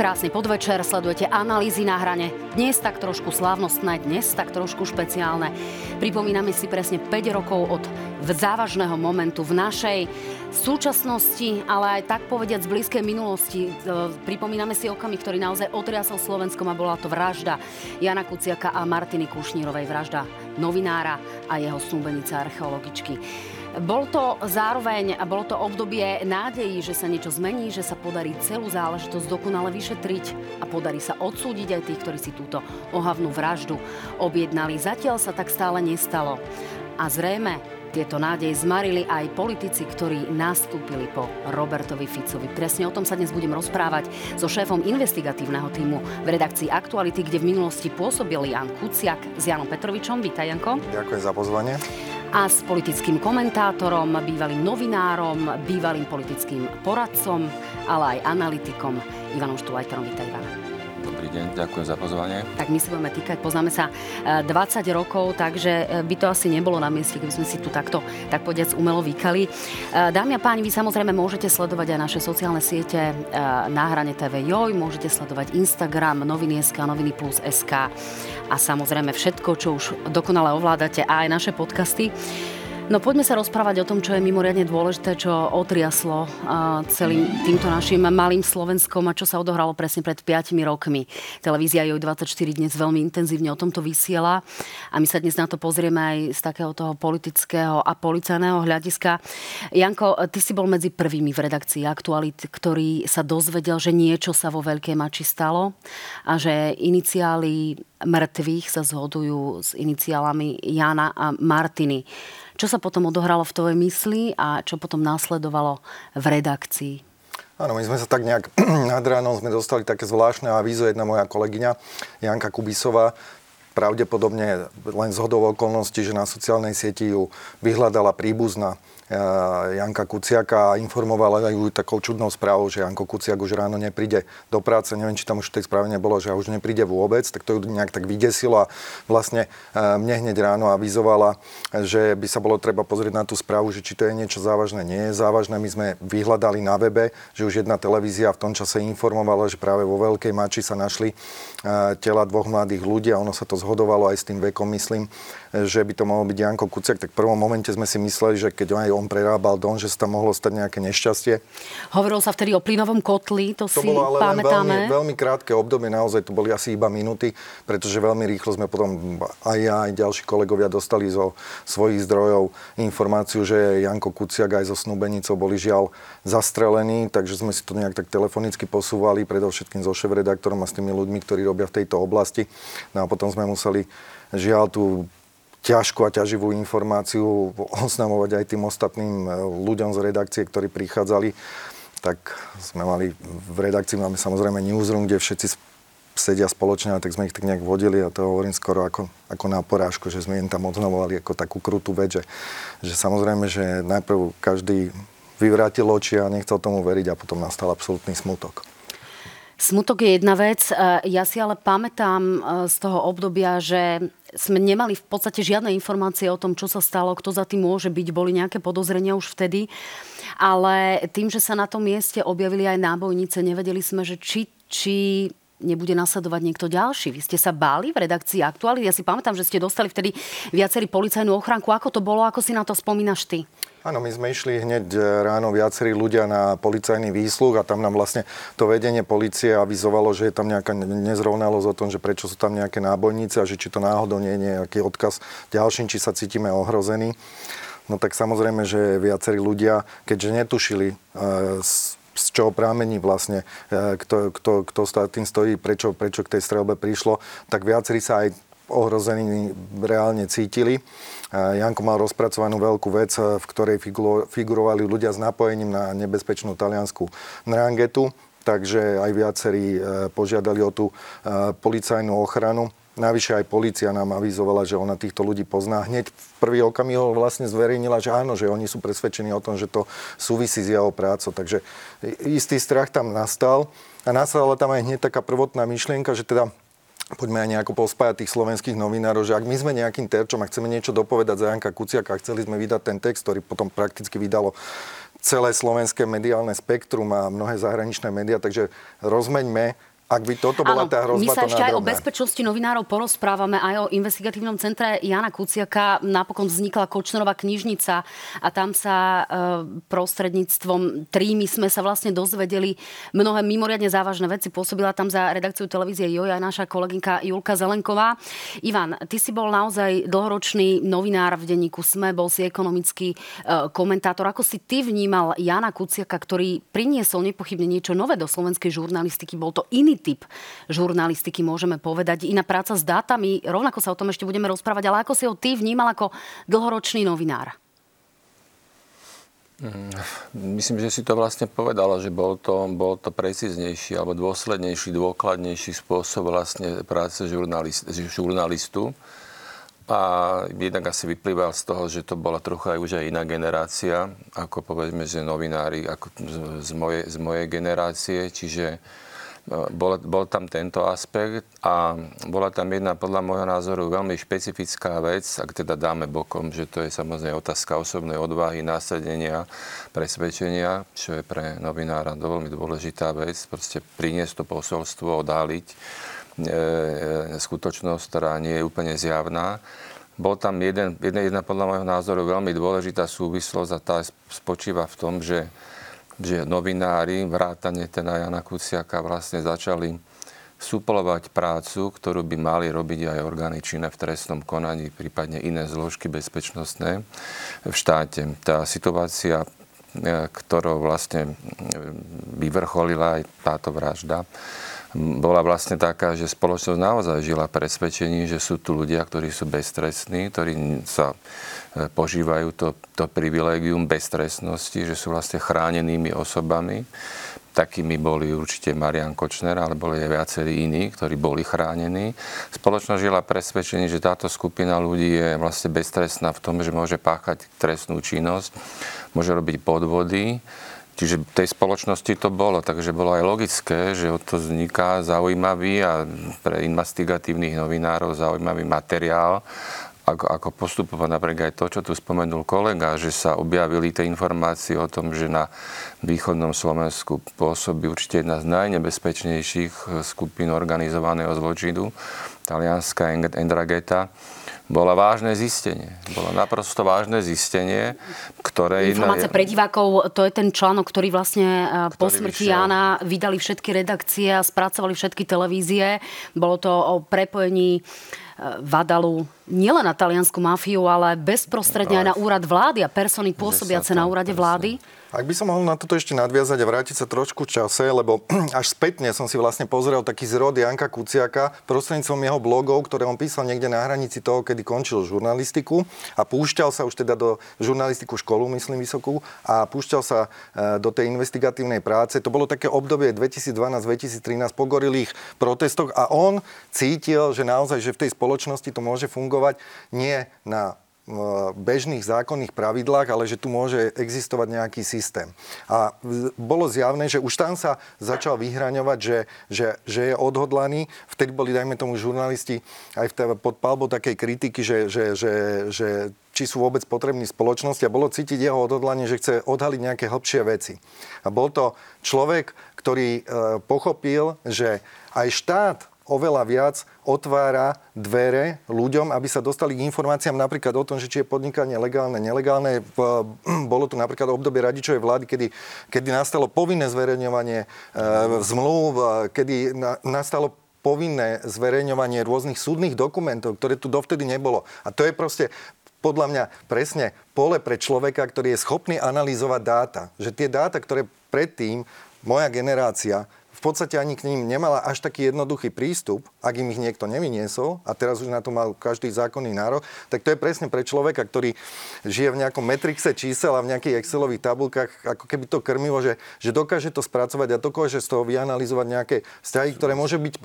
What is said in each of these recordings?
Krásny podvečer, sledujete analýzy na hrane. Dnes tak trošku slávnostné, dnes tak trošku špeciálne. Pripomíname si presne 5 rokov od závažného momentu v našej súčasnosti, ale aj tak povediať z blízkej minulosti. E, pripomíname si okamih, ktorý naozaj otriasol Slovenskom a bola to vražda Jana Kuciaka a Martiny Kušnírovej, vražda novinára a jeho snúbenice archeologičky. Bol to zároveň, a bolo to obdobie nádejí, že sa niečo zmení, že sa podarí celú záležitosť dokonale vyšetriť a podarí sa odsúdiť aj tých, ktorí si túto ohavnú vraždu objednali. Zatiaľ sa tak stále nestalo. A zrejme tieto nádeje zmarili aj politici, ktorí nastúpili po Robertovi Ficovi. Presne o tom sa dnes budem rozprávať so šéfom investigatívneho týmu v redakcii Aktuality, kde v minulosti pôsobil Jan Kuciak s Janom Petrovičom. Vítaj, Janko. Ďakujem za pozvanie a s politickým komentátorom, bývalým novinárom, bývalým politickým poradcom, ale aj analytikom Ivanom Štulajterom. Vítaj, Ivan. Dobrý deň, ďakujem za pozvanie. Tak my si budeme týkať, poznáme sa 20 e, rokov, takže e, by to asi nebolo na mieste, keby sme si tu takto, tak povediac, umelo vykali. E, dámy a páni, vy samozrejme môžete sledovať aj naše sociálne siete na hrane TV Joj, môžete sledovať Instagram, noviny.sk, noviny plus SK a samozrejme všetko, čo už dokonale ovládate a aj naše podcasty. No poďme sa rozprávať o tom, čo je mimoriadne dôležité, čo otriaslo celým týmto našim malým Slovenskom a čo sa odohralo presne pred 5 rokmi. Televízia JOJ24 dnes veľmi intenzívne o tomto vysiela a my sa dnes na to pozrieme aj z takého toho politického a policajného hľadiska. Janko, ty si bol medzi prvými v redakcii Aktualit, ktorý sa dozvedel, že niečo sa vo Veľkej Mači stalo a že iniciály mŕtvych sa zhodujú s iniciálami Jana a Martiny. Čo sa potom odohralo v tvojej mysli a čo potom následovalo v redakcii? Áno, my sme sa tak nejak nad ránom sme dostali také zvláštne avízo. Jedna moja kolegyňa, Janka Kubisová, pravdepodobne len z okolností, že na sociálnej sieti ju vyhľadala príbuzná Janka Kuciaka a informovala ju takou čudnou správou, že Janko Kuciak už ráno nepríde do práce. Neviem, či tam už v tej správe nebolo, že už nepríde vôbec, tak to ju nejak tak vydesilo a vlastne eh, mne hneď ráno avizovala, že by sa bolo treba pozrieť na tú správu, že či to je niečo závažné. Nie je závažné. My sme vyhľadali na webe, že už jedna televízia v tom čase informovala, že práve vo Veľkej Mači sa našli eh, tela dvoch mladých ľudí a ono sa to zhodovalo aj s tým vekom, myslím, že by to mohol byť Janko Kuciak. Tak v prvom momente sme si mysleli, že keď aj prerábal dom, že sa tam mohlo stať nejaké nešťastie. Hovorilo sa vtedy o plynovom kotli, to, to si bolo ale pamätáme. Veľmi, veľmi krátke obdobie, naozaj to boli asi iba minúty, pretože veľmi rýchlo sme potom aj ja, aj ďalší kolegovia dostali zo svojich zdrojov informáciu, že Janko Kuciak aj so snúbenicou boli žiaľ zastrelení, takže sme si to nejak tak telefonicky posúvali, predovšetkým so šéf-redaktorom a s tými ľuďmi, ktorí robia v tejto oblasti. No a potom sme museli žiaľ tú ťažkú a ťaživú informáciu oznamovať aj tým ostatným e, ľuďom z redakcie, ktorí prichádzali. Tak sme mali, v redakcii máme samozrejme newsroom, kde všetci sedia spoločne, tak sme ich tak nejak vodili a to hovorím skoro ako, ako na porážku, že sme im tam oznamovali ako takú krutú vec, že, že samozrejme, že najprv každý vyvrátil oči a nechcel tomu veriť a potom nastal absolútny smutok. Smutok je jedna vec. E, ja si ale pamätám e, z toho obdobia, že sme nemali v podstate žiadne informácie o tom, čo sa stalo, kto za tým môže byť. Boli nejaké podozrenia už vtedy. Ale tým, že sa na tom mieste objavili aj nábojnice, nevedeli sme, že či, či nebude nasledovať niekto ďalší. Vy ste sa báli v redakcii Aktuality? Ja si pamätám, že ste dostali vtedy viacerý policajnú ochránku. Ako to bolo? Ako si na to spomínaš ty? Áno, my sme išli hneď e, ráno viacerí ľudia na policajný výsluh a tam nám vlastne to vedenie policie avizovalo, že je tam nejaká nezrovnalosť o tom, že prečo sú tam nejaké nábojnice a že či to náhodou nie je nejaký odkaz ďalším, či sa cítime ohrození. No tak samozrejme, že viacerí ľudia, keďže netušili, e, z čoho prámení vlastne, e, kto, kto, kto tým stojí, prečo, prečo k tej strelbe prišlo, tak viacerí sa aj ohrození reálne cítili. Janko mal rozpracovanú veľkú vec, v ktorej figurovali ľudia s napojením na nebezpečnú taliansku Nrangetu, takže aj viacerí e, požiadali o tú e, policajnú ochranu. Navyše aj policia nám avizovala, že ona týchto ľudí pozná. Hneď v prvý okamih vlastne zverejnila, že áno, že oni sú presvedčení o tom, že to súvisí s jeho prácou. Takže istý strach tam nastal. A nastala tam aj hneď taká prvotná myšlienka, že teda poďme aj nejako pospájať tých slovenských novinárov, že ak my sme nejakým terčom a chceme niečo dopovedať za Janka Kuciaka a chceli sme vydať ten text, ktorý potom prakticky vydalo celé slovenské mediálne spektrum a mnohé zahraničné médiá, takže rozmeňme Ak by toto bola Áno, tá hrozba, my sa ešte aj o bezpečnosti novinárov porozprávame, aj o investigatívnom centre Jana Kuciaka. Napokon vznikla Kočnerová knižnica a tam sa e, prostredníctvom trímy sme sa vlastne dozvedeli mnohé mimoriadne závažné veci. Pôsobila tam za redakciu televízie Joja aj naša kolegynka Julka Zelenková. Ivan, ty si bol naozaj dlhoročný novinár v denníku SME, bol si ekonomický e, komentátor. Ako si ty vnímal Jana Kuciaka, ktorý priniesol nepochybne niečo nové do slovenskej žurnalistiky? Bol to iný typ žurnalistiky, môžeme povedať. Iná práca s dátami, rovnako sa o tom ešte budeme rozprávať, ale ako si ho ty vnímal ako dlhoročný novinár? Myslím, že si to vlastne povedala, že bol to, bol to precíznejší alebo dôslednejší, dôkladnejší spôsob vlastne práce žurnalist, žurnalistu. A jednak asi vyplýval z toho, že to bola trochu aj už aj iná generácia, ako povedzme, že novinári ako z, z, mojej, z mojej generácie. Čiže bol, bol tam tento aspekt a bola tam jedna podľa môjho názoru veľmi špecifická vec, ak teda dáme bokom, že to je samozrejme otázka osobnej odvahy, násadenia, presvedčenia, čo je pre novinára veľmi dôležitá vec, proste priniesť to posolstvo, odáliť e, e, skutočnosť, ktorá nie je úplne zjavná. Bol tam jeden, jedna, jedna podľa môjho názoru veľmi dôležitá súvislosť a tá spočíva v tom, že že novinári, vrátane teda Jana Kuciaka, vlastne začali suplovať prácu, ktorú by mali robiť aj orgány činné v trestnom konaní, prípadne iné zložky bezpečnostné v štáte. Tá situácia, e, ktorou vlastne vyvrcholila aj táto vražda, bola vlastne taká, že spoločnosť naozaj žila presvedčení, že sú tu ľudia, ktorí sú beztrestní, ktorí sa e, požívajú to, to privilégium beztrestnosti, že sú vlastne chránenými osobami. Takými boli určite Marian Kočner, ale boli aj viacerí iní, ktorí boli chránení. Spoločnosť žila presvedčení, že táto skupina ľudí je vlastne beztrestná v tom, že môže páchať trestnú činnosť, môže robiť podvody, Čiže tej spoločnosti to bolo, takže bolo aj logické, že od to vzniká zaujímavý a pre investigatívnych novinárov zaujímavý materiál, ako, ako postupovať. Napríklad aj to, čo tu spomenul kolega, že sa objavili tie informácie o tom, že na východnom Slovensku pôsobí určite jedna z najnebezpečnejších skupín organizovaného zločinu, talianská Endrageta bola vážne zistenie. Bolo naprosto vážne zistenie, ktoré... Informácia pre divákov, to je ten článok, ktorý vlastne e, ktorý po smrti vyšiel. Jána vydali všetky redakcie a spracovali všetky televízie. Bolo to o prepojení e, Vadalu nielen na taliansku mafiu, ale bezprostredne aj na úrad vlády a persony pôsobiace na úrade vlády. Ak by som mohol na toto ešte nadviazať a vrátiť sa trošku čase, lebo až spätne som si vlastne pozrel taký zrod Janka Kuciaka prostredníctvom jeho blogov, ktoré on písal niekde na hranici toho, kedy končil žurnalistiku a púšťal sa už teda do žurnalistiku školu, myslím vysokú, a púšťal sa e, do tej investigatívnej práce. To bolo také obdobie 2012-2013 po gorilých protestoch a on cítil, že naozaj, že v tej spoločnosti to môže fungovať nie na bežných zákonných pravidlách, ale že tu môže existovať nejaký systém. A bolo zjavné, že už tam sa začal vyhraňovať, že, že, že je odhodlaný. Vtedy boli, dajme tomu, žurnalisti aj v, pod palbou takej kritiky, že, že, že, že či sú vôbec potrební spoločnosti a bolo cítiť jeho odhodlanie, že chce odhaliť nejaké hlbšie veci. A bol to človek, ktorý e, pochopil, že aj štát oveľa viac otvára dvere ľuďom, aby sa dostali k informáciám napríklad o tom, že či je podnikanie legálne, nelegálne. Bolo tu napríklad obdobie radičovej vlády, kedy, kedy nastalo povinné zverejňovanie e, zmluv, kedy na, nastalo povinné zverejňovanie rôznych súdnych dokumentov, ktoré tu dovtedy nebolo. A to je proste podľa mňa presne pole pre človeka, ktorý je schopný analyzovať dáta. Že tie dáta, ktoré predtým moja generácia v podstate ani k ním nemala až taký jednoduchý prístup, ak im ich niekto nevyniesol, a teraz už na to mal každý zákonný nárok, tak to je presne pre človeka, ktorý žije v nejakom metrixe čísel a v nejakých Excelových tabulkách, ako keby to krmivo, že, že dokáže to spracovať a dokáže z toho vyanalizovať nejaké vzťahy, ktoré môže byť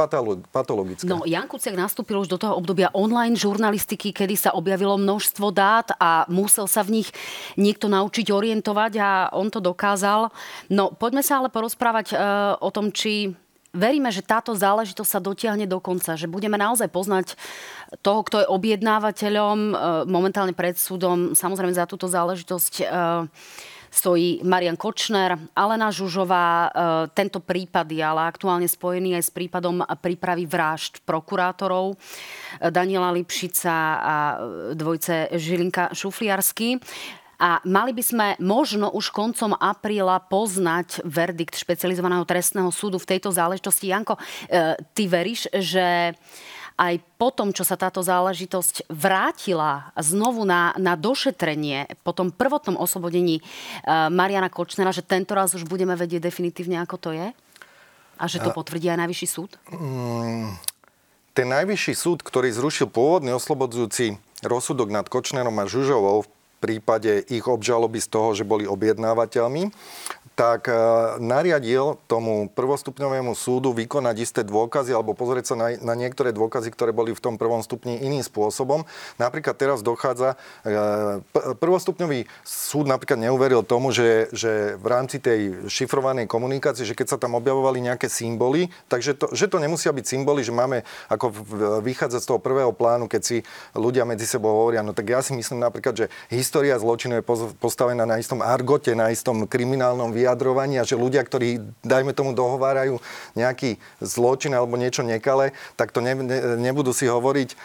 patologické. No, Jan Kuciak nastúpil už do toho obdobia online žurnalistiky, kedy sa objavilo množstvo dát a musel sa v nich niekto naučiť orientovať a on to dokázal. No, poďme sa ale porozprávať uh, o tom, či či veríme, že táto záležitosť sa dotiahne do konca, že budeme naozaj poznať toho, kto je objednávateľom, e, momentálne pred súdom, samozrejme za túto záležitosť e, stojí Marian Kočner, Alena Žužová. Tento prípad je ale aktuálne spojený aj s prípadom prípravy vražd prokurátorov Daniela Lipšica a dvojce Žilinka Šufliarsky. A mali by sme možno už koncom apríla poznať verdikt špecializovaného trestného súdu v tejto záležitosti. Janko, e, ty veríš, že aj po tom, čo sa táto záležitosť vrátila znovu na, na došetrenie po tom prvotnom oslobodení e, Mariana Kočnera, že tento raz už budeme vedieť definitívne, ako to je? A že to potvrdí aj Najvyšší súd? Mm, ten Najvyšší súd, ktorý zrušil pôvodný oslobodzujúci rozsudok nad Kočnerom a Žužovou v prípade ich obžaloby z toho, že boli objednávateľmi, tak e, nariadil tomu prvostupňovému súdu vykonať isté dôkazy alebo pozrieť sa na, na niektoré dôkazy, ktoré boli v tom prvom stupni iným spôsobom. Napríklad teraz dochádza, e, prvostupňový súd napríklad neuveril tomu, že, že v rámci tej šifrovanej komunikácie, že keď sa tam objavovali nejaké symboly, takže to, že to nemusia byť symboly, že máme ako vychádzať z toho prvého plánu, keď si ľudia medzi sebou hovoria, no tak ja si myslím napríklad, že história zločinu je postavená na istom argote, na istom kriminálnom vyjadrení vyjadrovania, že ľudia, ktorí, dajme tomu, dohovárajú nejaký zločin alebo niečo nekalé, tak to ne, ne, nebudú si hovoriť e,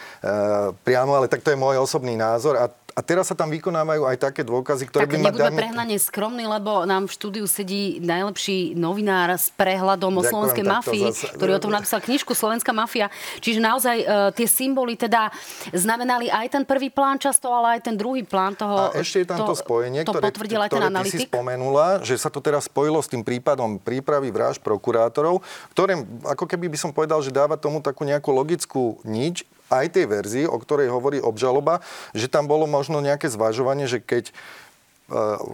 priamo, ale tak to je môj osobný názor a a teraz sa tam vykonávajú aj také dôkazy, ktoré tak by ma... Tak prehnane skromný, lebo nám v štúdiu sedí najlepší novinár s prehľadom o slovenskej mafii, zase... ktorý o tom napísal knižku Slovenská mafia. Čiže naozaj e, tie symboly teda znamenali aj ten prvý plán často, ale aj ten druhý plán toho... A ešte je tam to, to spojenie, to ktoré, aj ten ktoré ty si spomenula, že sa to teraz spojilo s tým prípadom prípravy vražd prokurátorov, ktoré, ako keby by som povedal, že dáva tomu takú nejakú logickú nič, aj tej verzii, o ktorej hovorí obžaloba, že tam bolo možno nejaké zvažovanie, že keď e,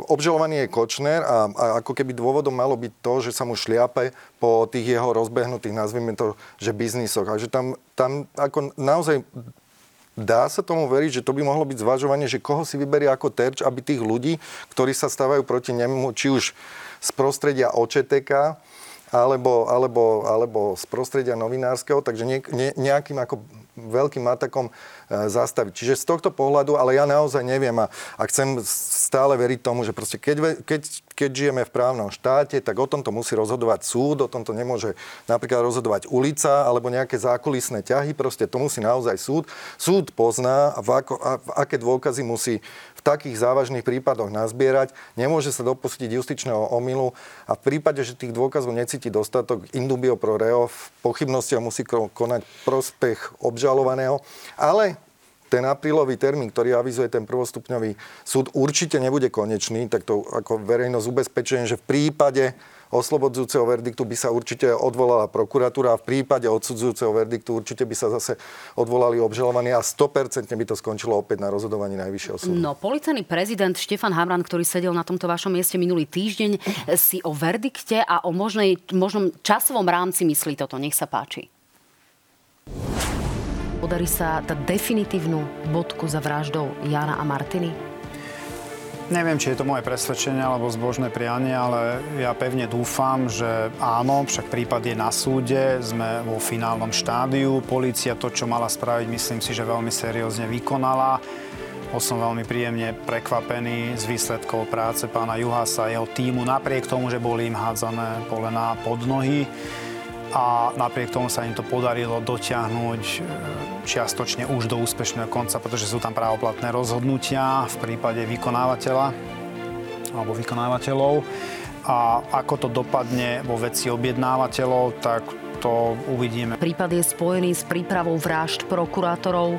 obžalovaný je Kočner a, a ako keby dôvodom malo byť to, že sa mu šliape po tých jeho rozbehnutých, nazvime to, že biznisoch. A že tam, tam ako naozaj dá sa tomu veriť, že to by mohlo byť zvažovanie, že koho si vyberie ako terč, aby tých ľudí, ktorí sa stávajú proti nemu, či už z prostredia OČTK, alebo, alebo, alebo z prostredia novinárskeho, takže ne, ne, nejakým ako veľkým atakom e, zastaviť. Čiže z tohto pohľadu, ale ja naozaj neviem a, a chcem stále veriť tomu, že proste keď, keď, keď žijeme v právnom štáte, tak o tomto musí rozhodovať súd, o tomto nemôže napríklad rozhodovať ulica alebo nejaké zákulisné ťahy, proste to musí naozaj súd. Súd pozná, v, ako, a, v aké dôkazy musí takých závažných prípadoch nazbierať, nemôže sa dopustiť justičného omylu a v prípade, že tých dôkazov necíti dostatok, indubio pro reo, v pochybnostiach musí konať prospech obžalovaného. Ale ten aprílový termín, ktorý avizuje ten prvostupňový súd, určite nebude konečný, tak to ako verejnosť ubezpečujem, že v prípade oslobodzujúceho verdiktu by sa určite odvolala prokuratúra a v prípade odsudzujúceho verdiktu určite by sa zase odvolali obžalovaní a 100% by to skončilo opäť na rozhodovaní Najvyššieho súdu. No, policajný prezident Štefan Hamran, ktorý sedel na tomto vašom mieste minulý týždeň, si o verdikte a o možnej, možnom časovom rámci myslí toto. Nech sa páči. Podarí sa dať definitívnu bodku za vraždou Jana a Martiny? Neviem, či je to moje presvedčenie alebo zbožné prianie, ale ja pevne dúfam, že áno, však prípad je na súde, sme vo finálnom štádiu, policia to, čo mala spraviť, myslím si, že veľmi seriózne vykonala. Bol som veľmi príjemne prekvapený z výsledkov práce pána Juhasa a jeho týmu, napriek tomu, že boli im hádzané polená pod nohy a napriek tomu sa im to podarilo dotiahnuť e, čiastočne už do úspešného konca, pretože sú tam právoplatné rozhodnutia v prípade vykonávateľa alebo vykonávateľov. A ako to dopadne vo veci objednávateľov, tak to uvidíme. Prípad je spojený s prípravou vražd prokurátorov.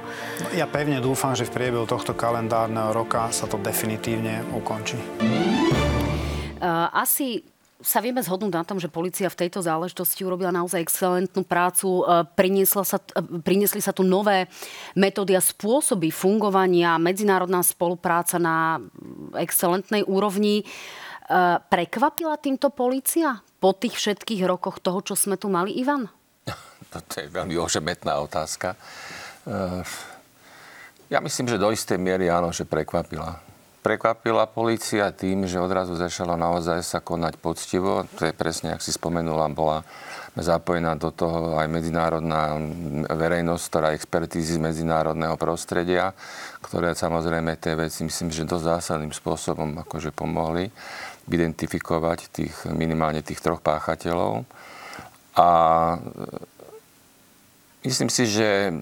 Ja pevne dúfam, že v priebehu tohto kalendárneho roka sa to definitívne ukončí. Asi sa vieme zhodnúť na tom, že policia v tejto záležitosti urobila naozaj excelentnú prácu. E, priniesla sa, e, priniesli sa tu nové metódy a spôsoby fungovania, medzinárodná spolupráca na excelentnej úrovni. E, prekvapila týmto policia po tých všetkých rokoch toho, čo sme tu mali, Ivan? To je veľmi ožemetná otázka. Ja myslím, že do istej miery áno, že prekvapila prekvapila policia tým, že odrazu začala naozaj sa konať poctivo. To je presne, ak si spomenula, bola zapojená do toho aj medzinárodná verejnosť, ktorá expertízy z medzinárodného prostredia, ktoré samozrejme tie veci myslím, že dosť zásadným spôsobom akože pomohli identifikovať tých, minimálne tých troch páchateľov. A myslím si, že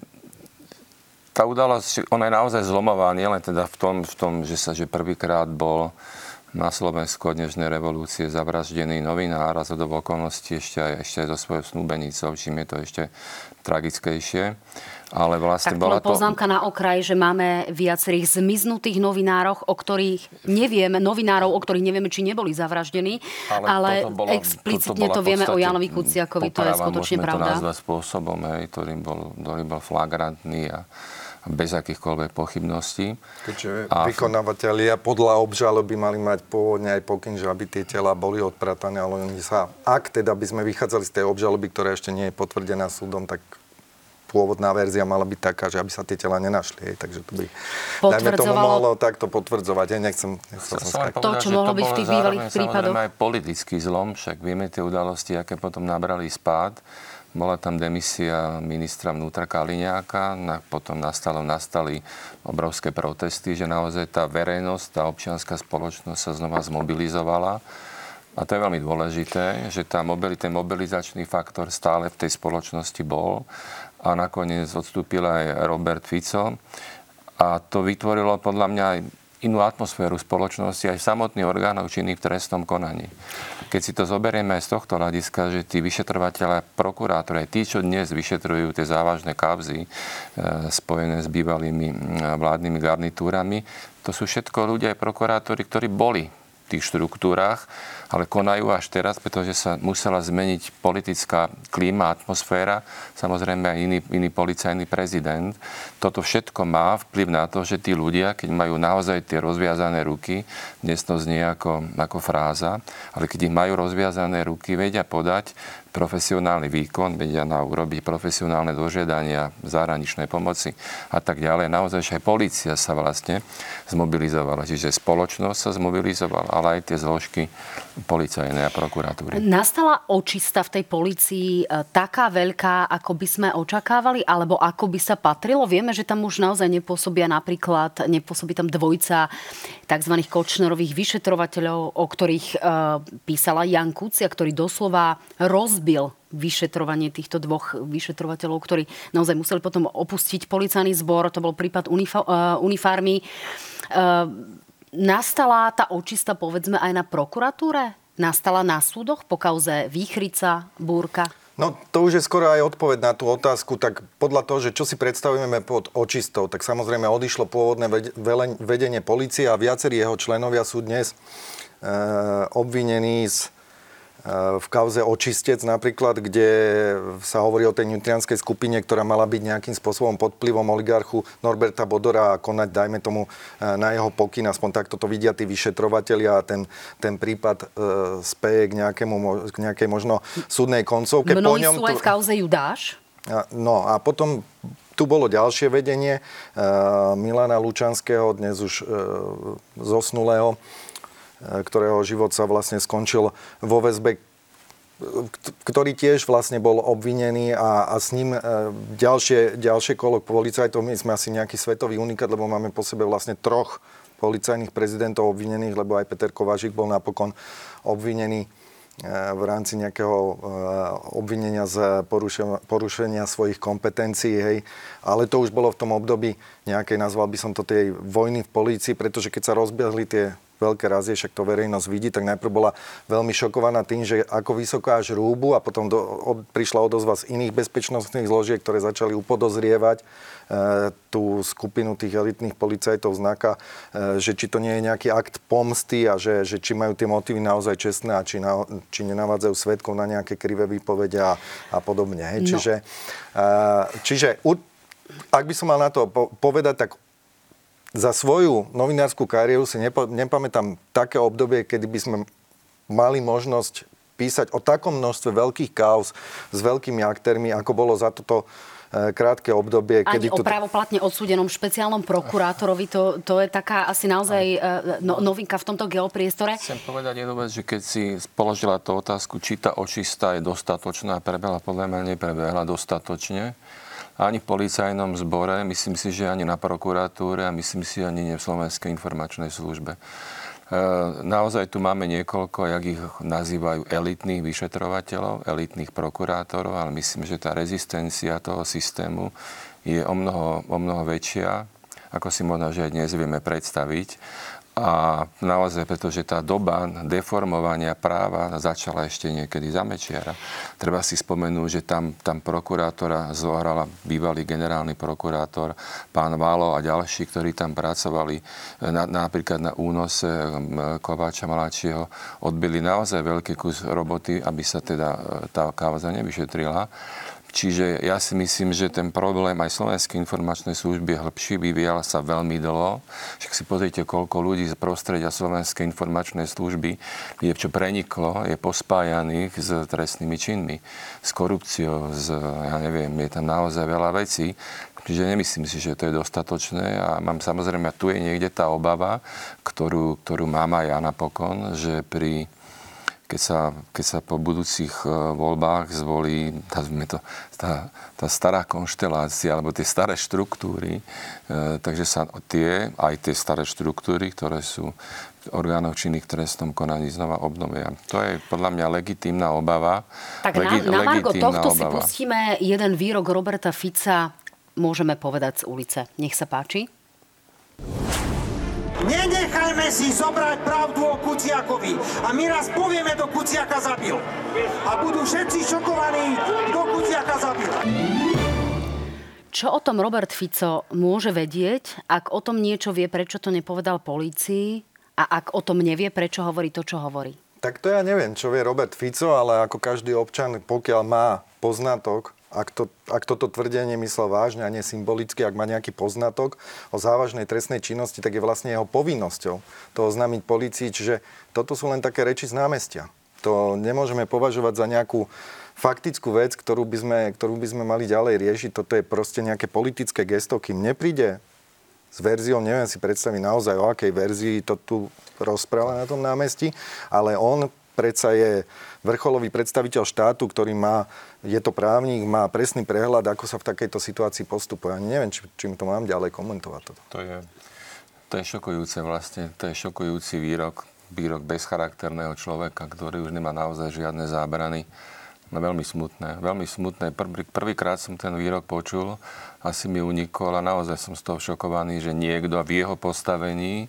tá udalosť, ona je naozaj zlomová, nielen teda v tom, v tom že sa že prvýkrát bol na Slovensku od dnešnej revolúcie zavraždený novinár a za okolností ešte aj, ešte aj so svojou snúbenicou, čím je to ešte tragickejšie. Ale vlastne tak bola to... poznámka na okraj, že máme viacerých zmiznutých novinároch, o ktorých nevieme, novinárov, o ktorých nevieme, či neboli zavraždení, ale, ale bola, explicitne to vieme o Janovi Kuciakovi, to je skutočne pravda. to nazvať spôsobom, hej, ktorý bol, ktorý bol flagrantný a bez akýchkoľvek pochybností. Keďže a... vykonávateľia podľa obžaloby mali mať pôvodne aj pokyn, že aby tie tela boli odpratané, ale oni sa, ak teda by sme vychádzali z tej obžaloby, ktorá ešte nie je potvrdená súdom, tak pôvodná verzia mala byť taká, že aby sa tie tela nenašli. Hej, takže to by, dajme tomu, mohlo takto potvrdzovať. Hej, nechcem, nechcem som To, čo mohlo byť v tých bývalých prípadoch. aj politický zlom, však vieme tie udalosti, aké potom nabrali spád. Bola tam demisia ministra vnútra Kaliňáka, potom nastalo, nastali obrovské protesty, že naozaj tá verejnosť, tá občianská spoločnosť sa znova zmobilizovala. A to je veľmi dôležité, že tá mobil, ten mobilizačný faktor stále v tej spoločnosti bol a nakoniec odstúpil aj Robert Fico. A to vytvorilo podľa mňa aj inú atmosféru spoločnosti aj samotných orgánov činných v trestnom konaní. Keď si to zoberieme aj z tohto hľadiska, že tí vyšetrovateľe, prokurátori, tí, čo dnes vyšetrujú tie závažné kábzy e, spojené s bývalými vládnymi garnitúrami, to sú všetko ľudia aj prokurátori, ktorí boli v tých štruktúrach ale konajú až teraz, pretože sa musela zmeniť politická klíma, atmosféra, samozrejme aj iný, iný policajný prezident. Toto všetko má vplyv na to, že tí ľudia, keď majú naozaj tie rozviazané ruky, dnes to znie ako, ako fráza, ale keď ich majú rozviazané ruky, vedia podať profesionálny výkon, vedia na urobiť profesionálne dožiadania zahraničnej pomoci a tak ďalej. Naozaj, aj policia sa vlastne zmobilizovala. Čiže spoločnosť sa zmobilizovala, ale aj tie zložky policajnej a prokuratúry. Nastala očista v tej policii e, taká veľká, ako by sme očakávali, alebo ako by sa patrilo? Vieme, že tam už naozaj nepôsobia napríklad, nepôsobí tam dvojica tzv. kočnerových vyšetrovateľov, o ktorých e, písala Jan Kucia, ktorý doslova rozbil vyšetrovanie týchto dvoch vyšetrovateľov, ktorí naozaj museli potom opustiť policajný zbor. To bol prípad unifa- uh, unifarmy. Uh, Nastala tá očista, povedzme, aj na prokuratúre? Nastala na súdoch po kauze Výchrica, Búrka? No to už je skoro aj odpoveď na tú otázku, tak podľa toho, že čo si predstavujeme pod očistou, tak samozrejme odišlo pôvodné vedenie policie a viacerí jeho členovia sú dnes e, obvinení z v kauze Očistec napríklad, kde sa hovorí o tej nutrianskej skupine, ktorá mala byť nejakým spôsobom pod vplyvom oligarchu Norberta Bodora a konať, dajme tomu, e, na jeho pokyn, aspoň takto to vidia tí vyšetrovateľia a ten, ten prípad e, speje k, nejakému, k nejakej možno súdnej koncovke. Mnohí po ňom sú aj v kauze Judáš. No a potom tu bolo ďalšie vedenie e, Milana Lučanského, dnes už zosnulého, ktorého život sa vlastne skončil vo väzbe, ktorý tiež vlastne bol obvinený a, a s ním e, ďalšie, ďalšie kolo policajtov. My sme asi nejaký svetový unikát, lebo máme po sebe vlastne troch policajných prezidentov obvinených, lebo aj Peter Kovážik bol napokon obvinený e, v rámci nejakého e, obvinenia z porušenia svojich kompetencií, hej. Ale to už bolo v tom období nejakej, nazval by som to tej vojny v polícii, pretože keď sa rozbiehli tie veľké razie, však to verejnosť vidí, tak najprv bola veľmi šokovaná tým, že ako vysoko až rúbu a potom do, od, prišla odozva z iných bezpečnostných zložiek, ktoré začali upodozrievať e, tú skupinu tých elitných policajtov znaka, e, že či to nie je nejaký akt pomsty a že, že či majú tie motívy naozaj čestné a či, na, či nenavádzajú svetkov na nejaké krivé výpovede a, a podobne. Hej. No. Čiže, e, čiže ak by som mal na to povedať, tak za svoju novinárskú kariéru si nepo, nepamätám také obdobie, kedy by sme mali možnosť písať o takom množstve veľkých kaos s veľkými aktérmi, ako bolo za toto krátke obdobie. Ani kedy o právoplatne odsúdenom špeciálnom prokurátorovi, to, to je taká asi naozaj no, novinka v tomto geopriestore. Chcem povedať jednu vec, že keď si položila tú otázku, či tá očista je dostatočná, prebehla podľa mňa neprebehla dostatočne ani v policajnom zbore, myslím si, že ani na prokuratúre a myslím si ani v Slovenskej informačnej službe. E, naozaj tu máme niekoľko, jak ich nazývajú, elitných vyšetrovateľov, elitných prokurátorov, ale myslím, že tá rezistencia toho systému je o mnoho, o mnoho väčšia, ako si možno, že aj dnes vieme predstaviť. A naozaj, pretože tá doba deformovania práva začala ešte niekedy za Mečiara. Treba si spomenúť, že tam, tam prokurátora zohrala bývalý generálny prokurátor, pán Valo a ďalší, ktorí tam pracovali na, napríklad na únose Kováča Maláčieho, odbili naozaj veľký kus roboty, aby sa teda e, tá kauza nevyšetrila. Čiže ja si myslím, že ten problém aj Slovenskej informačnej služby je hĺbší, vyvíjal sa veľmi dlho. Však si pozrite, koľko ľudí z prostredia Slovenskej informačnej služby je, čo preniklo, je pospájaných s trestnými činmi, s korupciou, s, ja neviem, je tam naozaj veľa vecí. Čiže nemyslím si, že to je dostatočné a mám samozrejme, tu je niekde tá obava, ktorú, ktorú mám aj ja napokon, že pri keď sa, keď sa po budúcich e, voľbách zvolí tá, to, tá, tá stará konštelácia alebo tie staré štruktúry, e, takže sa tie, aj tie staré štruktúry, ktoré sú orgánov činných trestnom konaní znova obnovia. To je podľa mňa legitímna obava. Tak Legi- na, na Margo tohto obava. si pustíme jeden výrok Roberta Fica, môžeme povedať z ulice. Nech sa páči. Nenechajme si zobrať pravdu o Kuciakovi. A my raz povieme, kto Kuciaka zabil. A budú všetci šokovaní, kto Kuciaka zabil. Čo o tom Robert Fico môže vedieť, ak o tom niečo vie, prečo to nepovedal polícii a ak o tom nevie, prečo hovorí to, čo hovorí? Tak to ja neviem, čo vie Robert Fico, ale ako každý občan, pokiaľ má poznatok ak, to, ak toto tvrdenie myslel vážne a nie symbolicky, ak má nejaký poznatok o závažnej trestnej činnosti, tak je vlastne jeho povinnosťou to oznámiť policii. Čiže toto sú len také reči z námestia. To nemôžeme považovať za nejakú faktickú vec, ktorú by sme, ktorú by sme mali ďalej riešiť. Toto je proste nejaké politické gesto, kým nepríde s verziou, neviem si predstaviť naozaj, o akej verzii to tu rozpráva na tom námestí, ale on predsa je vrcholový predstaviteľ štátu, ktorý má, je to právnik, má presný prehľad, ako sa v takejto situácii postupuje. Ani neviem, či, čím to mám ďalej komentovať. Toto. To je, to je šokujúce vlastne, to je šokujúci výrok, výrok bezcharakterného človeka, ktorý už nemá naozaj žiadne zábrany. No veľmi smutné, veľmi smutné. Prvý, prvýkrát som ten výrok počul, asi mi unikol a naozaj som z toho šokovaný, že niekto v jeho postavení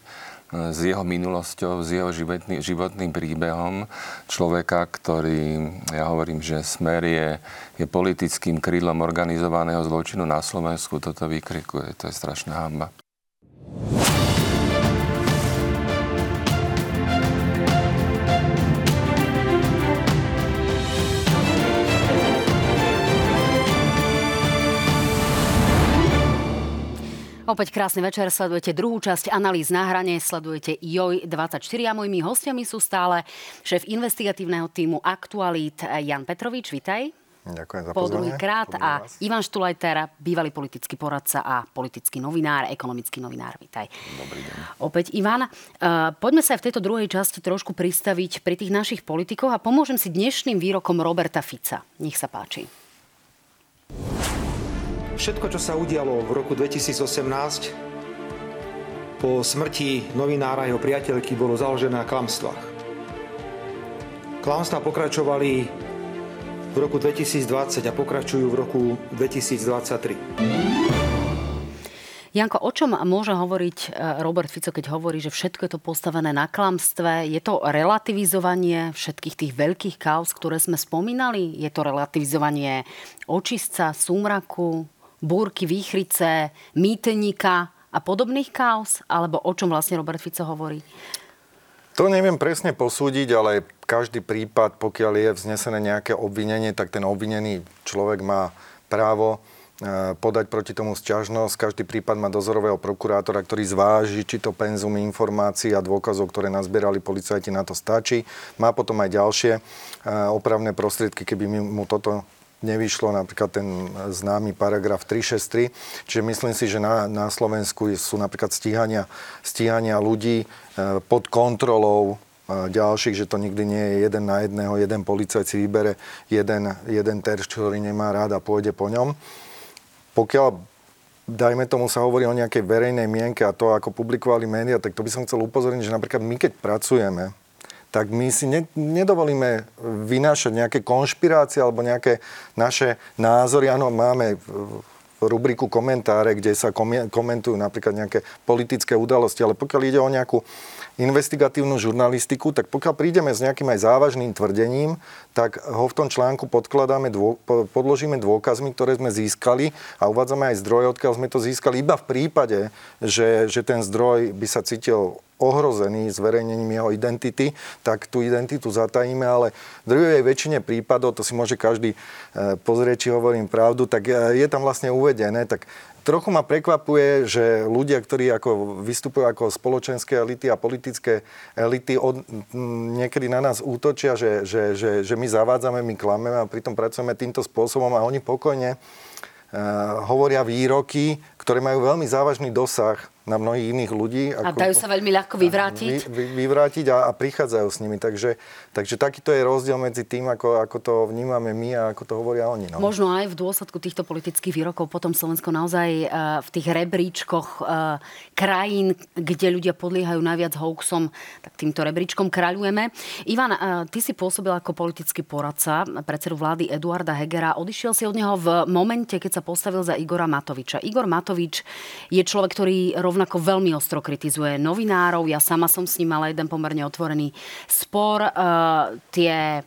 s jeho minulosťou, s jeho životný, životným príbehom človeka, ktorý, ja hovorím, že Smer je, je politickým krídlom organizovaného zločinu na Slovensku, toto vykrikuje. To je strašná hamba. Opäť krásny večer, sledujete druhú časť analýz na hrane, sledujete JOJ24 a mojimi hostiami sú stále šéf investigatívneho týmu Aktualit Jan Petrovič, vitaj. Ďakujem za Po druhý krát a Ivan Štulajter, bývalý politický poradca a politický novinár, ekonomický novinár. Vítaj. Dobrý deň. Opäť Ivan. Uh, poďme sa aj v tejto druhej časti trošku pristaviť pri tých našich politikoch a pomôžem si dnešným výrokom Roberta Fica. Nech sa páči. Všetko, čo sa udialo v roku 2018 po smrti novinára a jeho priateľky bolo založené na klamstvách. Klamstvá pokračovali v roku 2020 a pokračujú v roku 2023. Janko, o čom môže hovoriť e, Robert Fico, keď hovorí, že všetko je to postavené na klamstve? Je to relativizovanie všetkých tých veľkých kaos, ktoré sme spomínali? Je to relativizovanie očistca, súmraku, búrky, výchrice, mýteníka a podobných chaos? Alebo o čom vlastne Robert Fico hovorí? To neviem presne posúdiť, ale každý prípad, pokiaľ je vznesené nejaké obvinenie, tak ten obvinený človek má právo e, podať proti tomu sťažnosť. Každý prípad má dozorového prokurátora, ktorý zváži, či to penzum informácií a dôkazov, ktoré nazbierali policajti, na to stačí. Má potom aj ďalšie e, opravné prostriedky, keby mu toto nevyšlo napríklad ten známy paragraf 363. Čiže myslím si, že na, na Slovensku sú napríklad stíhania, stíhania ľudí e, pod kontrolou e, ďalších, že to nikdy nie je jeden na jedného, jeden policajt si vybere jeden, jeden terč, ktorý nemá rád a pôjde po ňom. Pokiaľ dajme tomu sa hovorí o nejakej verejnej mienke a to, ako publikovali médiá, tak to by som chcel upozorniť, že napríklad my, keď pracujeme, tak my si ne, nedovolíme vynášať nejaké konšpirácie alebo nejaké naše názory. Áno, máme rubriku komentáre, kde sa komentujú napríklad nejaké politické udalosti, ale pokiaľ ide o nejakú investigatívnu žurnalistiku, tak pokiaľ prídeme s nejakým aj závažným tvrdením, tak ho v tom článku podkladáme, podložíme dôkazmi, ktoré sme získali a uvádzame aj zdroje, odkiaľ sme to získali iba v prípade, že, že ten zdroj by sa cítil ohrozený zverejnením jeho identity, tak tú identitu zatajíme, ale v druhej väčšine prípadov, to si môže každý eh, pozrieť, či hovorím pravdu, tak eh, je tam vlastne uvedené, tak trochu ma prekvapuje, že ľudia, ktorí ako vystupujú ako spoločenské elity a politické elity, od, niekedy na nás útočia, že, že, že, že my zavádzame, my klameme a pritom pracujeme týmto spôsobom a oni pokojne uh, hovoria výroky, ktoré majú veľmi závažný dosah na mnohých iných ľudí. A dajú sa veľmi ľahko vyvrátiť? Vy, vy, vyvrátiť a, a prichádzajú s nimi. Takže, takže takýto je rozdiel medzi tým, ako, ako to vnímame my a ako to hovoria oni. No. Možno aj v dôsledku týchto politických výrokov potom Slovensko naozaj uh, v tých rebríčkoch uh, krajín, kde ľudia podliehajú najviac hoaxom, tak týmto rebríčkom kráľujeme. Ivan, uh, ty si pôsobil ako politický poradca predsedu vlády Eduarda Hegera. Odišiel si od neho v momente, keď sa postavil za Igora Matoviča. Igor Matovič je človek, ktorý rovno rovnako veľmi ostro kritizuje novinárov. Ja sama som s ním mala jeden pomerne otvorený spor. Uh, tie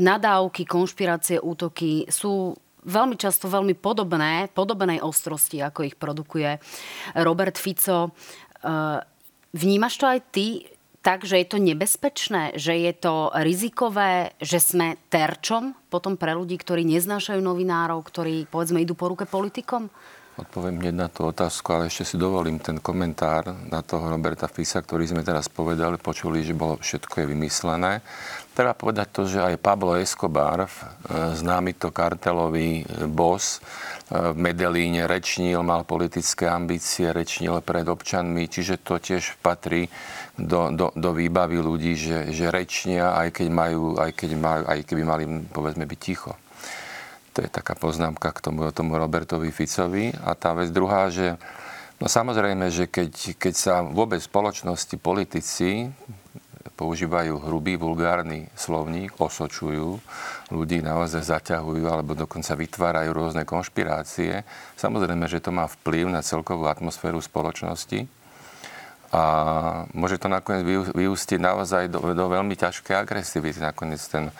nadávky, konšpirácie, útoky sú veľmi často veľmi podobné, podobnej ostrosti, ako ich produkuje Robert Fico. Uh, vnímaš to aj ty, tak, že je to nebezpečné, že je to rizikové, že sme terčom potom pre ľudí, ktorí neznášajú novinárov, ktorí povedzme idú po ruke politikom? Odpoviem hneď na tú otázku, ale ešte si dovolím ten komentár na toho Roberta Fisa, ktorý sme teraz povedali, počuli, že bolo všetko je vymyslené. Treba povedať to, že aj Pablo Escobar, e, známy to kartelový e, boss, e, v Medelíne rečnil, mal politické ambície, rečnil pred občanmi, čiže to tiež patrí do, do, do výbavy ľudí, že, že rečnia, aj keď majú, aj keď majú, aj keby mali, povedzme, byť ticho. To je taká poznámka k tomu, tomu Robertovi Ficovi. A tá vec druhá, že no samozrejme, že keď, keď sa vôbec spoločnosti politici používajú hrubý, vulgárny slovník, osočujú, ľudí naozaj zaťahujú alebo dokonca vytvárajú rôzne konšpirácie. Samozrejme, že to má vplyv na celkovú atmosféru spoločnosti a môže to nakoniec vyústiť naozaj do, do veľmi ťažkej agresivity. Nakoniec ten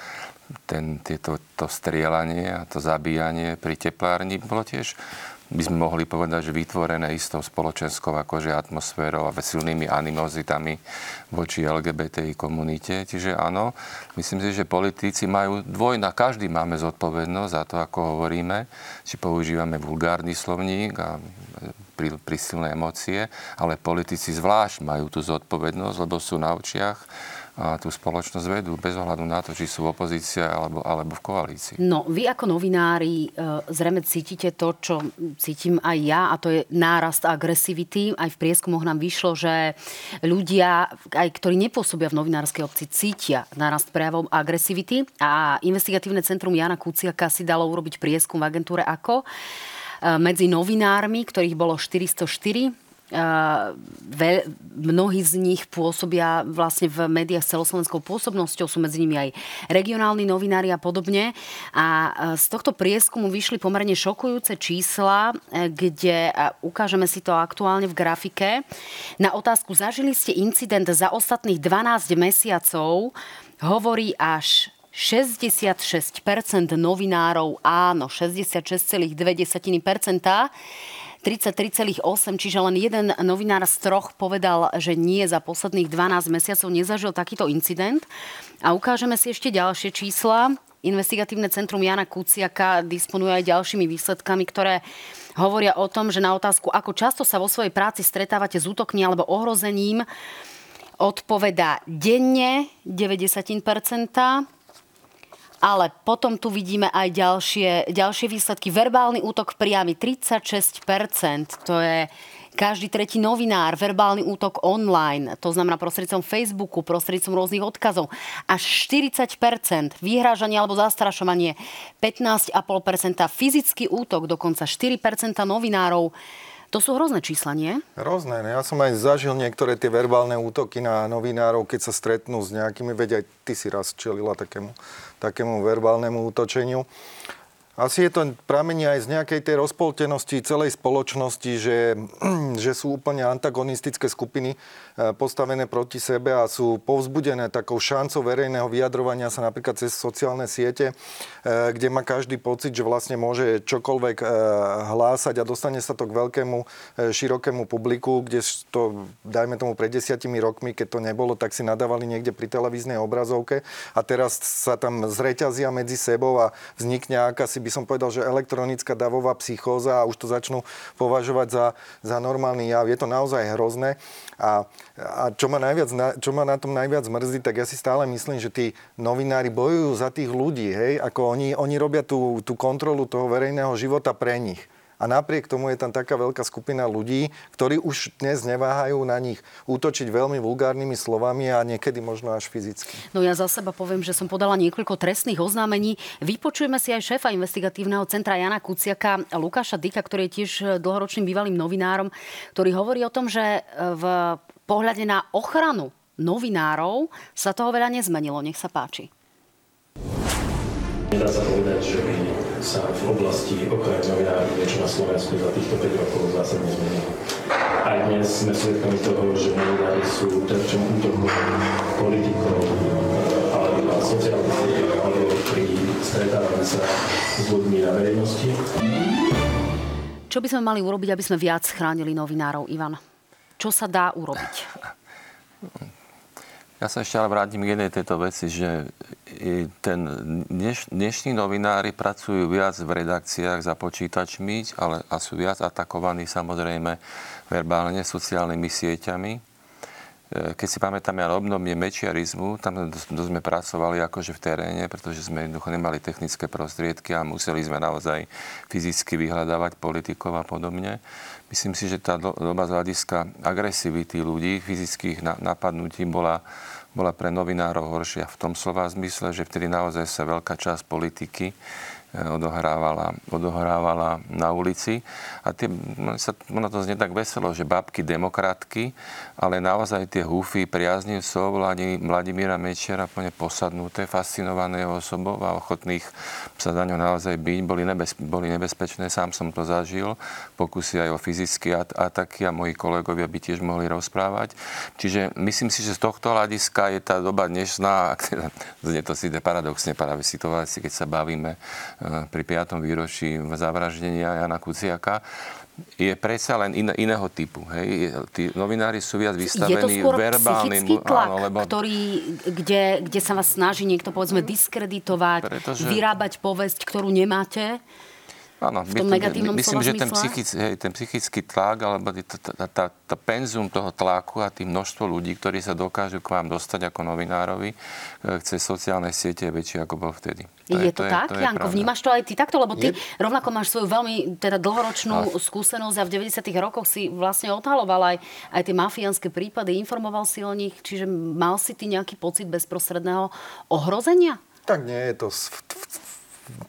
ten, tieto, to strieľanie a to zabíjanie pri teplárni bolo tiež by sme mohli povedať, že vytvorené istou spoločenskou akože atmosférou a silnými animozitami voči LGBTI komunite. Čiže áno, myslím si, že politici majú dvojna, každý máme zodpovednosť za to, ako hovoríme, či používame vulgárny slovník a pri, pri silné emócie, ale politici zvlášť majú tú zodpovednosť, lebo sú na očiach a tú spoločnosť vedú bez ohľadu na to, či sú v opozícii alebo, alebo v koalícii. No, vy ako novinári e, zrejme cítite to, čo cítim aj ja, a to je nárast agresivity. Aj v prieskumoch nám vyšlo, že ľudia, aj ktorí nepôsobia v novinárskej obci, cítia nárast prejavov agresivity. A investigatívne centrum Jana Kuciaka si dalo urobiť prieskum v agentúre AKO e, medzi novinármi, ktorých bolo 404 Ve, mnohí z nich pôsobia vlastne v médiách s celoslovenskou pôsobnosťou, sú medzi nimi aj regionálni novinári a podobne. A z tohto prieskumu vyšli pomerne šokujúce čísla, e, kde ukážeme si to aktuálne v grafike. Na otázku, zažili ste incident za ostatných 12 mesiacov, hovorí až 66% novinárov áno, 66,2%. 33,8, čiže len jeden novinár z troch povedal, že nie za posledných 12 mesiacov nezažil takýto incident. A ukážeme si ešte ďalšie čísla. Investigatívne centrum Jana Kuciaka disponuje aj ďalšími výsledkami, ktoré hovoria o tom, že na otázku, ako často sa vo svojej práci stretávate s útokmi alebo ohrozením, odpovedá denne 90%, Ale potom tu vidíme aj ďalšie, ďalšie výsledky. Verbálny útok priamy 36%. To je každý tretí novinár, verbálny útok online, to znamená prostredcom Facebooku, prostredcom rôznych odkazov, až 40%, vyhrážanie alebo zastrašovanie 15,5%, fyzický útok dokonca 4% novinárov. To sú hrozné čísla, nie? Hrozné. Ja som aj zažil niektoré tie verbálne útoky na novinárov, keď sa stretnú s nejakými, veď aj ty si raz čelila takému, takému verbálnemu útočeniu. Asi je to pramení aj z nejakej tej rozpoltenosti celej spoločnosti, že, že sú úplne antagonistické skupiny postavené proti sebe a sú povzbudené takou šancou verejného vyjadrovania sa napríklad cez sociálne siete, e, kde má každý pocit, že vlastne môže čokoľvek e, hlásať a dostane sa to k veľkému, širokému publiku, kde to, dajme tomu, pred desiatimi rokmi, keď to nebolo, tak si nadávali niekde pri televíznej obrazovke a teraz sa tam zreťazia medzi sebou a vznikne akási by som povedal, že elektronická davová psychóza a už to začnú považovať za, za normálny jav. Je to naozaj hrozné. A, a čo, ma najviac, čo ma na tom najviac mrzí, tak ja si stále myslím, že tí novinári bojujú za tých ľudí, hej, ako oni, oni robia tú, tú kontrolu toho verejného života pre nich. A napriek tomu je tam taká veľká skupina ľudí, ktorí už dnes neváhajú na nich útočiť veľmi vulgárnymi slovami a niekedy možno až fyzicky. No ja za seba poviem, že som podala niekoľko trestných oznámení. Vypočujeme si aj šéfa investigatívneho centra Jana Kuciaka, Lukáša Dika, ktorý je tiež dlhoročným bývalým novinárom, ktorý hovorí o tom, že v pohľade na ochranu novinárov sa toho veľa nezmenilo. Nech sa páči. Nedá sa povedať, že sa v oblasti ochrany novinárov niečo na Slovensku za týchto 5 rokov zásadne zmenilo. Aj dnes sme svedkami toho, že novinári sú terčom útokov politikov alebo sociálnych sieťach alebo pri stretávaní sa s ľuďmi na verejnosti. Čo by sme mali urobiť, aby sme viac chránili novinárov, Ivan? Čo sa dá urobiť? Ja sa ešte ale vrátim k jednej tejto veci, že ten dneš, dnešní novinári pracujú viac v redakciách za počítačmi, ale a sú viac atakovaní samozrejme verbálne sociálnymi sieťami. E, keď si pamätáme na obdobie mečiarizmu, tam sme pracovali akože v teréne, pretože sme jednoducho nemali technické prostriedky a museli sme naozaj fyzicky vyhľadávať politikov a podobne. Myslím si, že tá doba z hľadiska agresivity ľudí, fyzických napadnutí bola, bola pre novinárov horšia v tom slova zmysle, že vtedy naozaj sa veľká časť politiky odohrávala, odohrávala na ulici. A tie, sa, ono to znie tak veselo, že babky demokratky, ale naozaj tie húfy priaznivcov Vladimíra Mečiara plne posadnuté, fascinované osobou a ochotných sa za ňou naozaj byť, boli, nebez, boli nebezpečné. Sám som to zažil. Pokusy aj o fyzické ataky a moji kolegovia by tiež mohli rozprávať. Čiže myslím si, že z tohto hľadiska je tá doba dnešná, znie to si paradoxne práve situácii, keď sa bavíme pri 5. výročí zavraždenia Jana Kuciaka, je predsa len in, iného typu. Hej. Tí novinári sú viac vystavení je to verbálnym... tlak, áno, lebo... ktorý, kde, kde sa vás snaží niekto povedzme diskreditovať, Pretože... vyrábať povesť, ktorú nemáte? Áno, v tom negatívnom myslím, že ten, psychic, hej, ten psychický tlak, alebo tá, tá, tá penzum toho tlaku a tým množstvo ľudí, ktorí sa dokážu k vám dostať ako novinárovi, e, cez sociálne siete je väčšie, ako bol vtedy. To je, je to, to tak, je, to Janko? Vnímaš to aj ty takto? Lebo ty je... rovnako máš svoju veľmi teda dlhoročnú a... skúsenosť a v 90 rokoch si vlastne odhaloval aj, aj tie mafiánske prípady, informoval si o nich, čiže mal si ty nejaký pocit bezprostredného ohrozenia? Tak nie je to